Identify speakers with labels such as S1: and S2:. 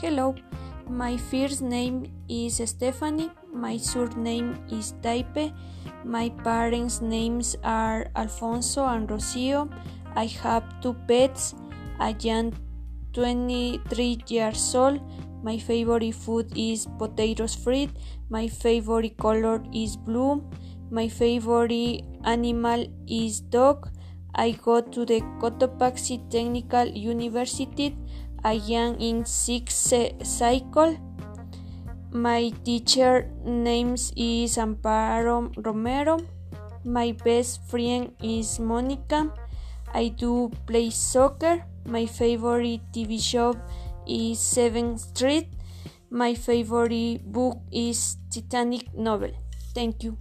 S1: Hello, my first name is Stephanie, my surname is Taipe, my parents' names are Alfonso and Rocio. I have two pets. I am 23 years old. My favorite food is potatoes fried. My favorite color is blue. My favorite animal is dog. I go to the Cotopaxi Technical University. I am in sixth cycle. My teacher name is Amparo Romero. My best friend is Monica. I do play soccer. My favorite TV show is Seventh Street. My favorite book is Titanic novel. Thank you.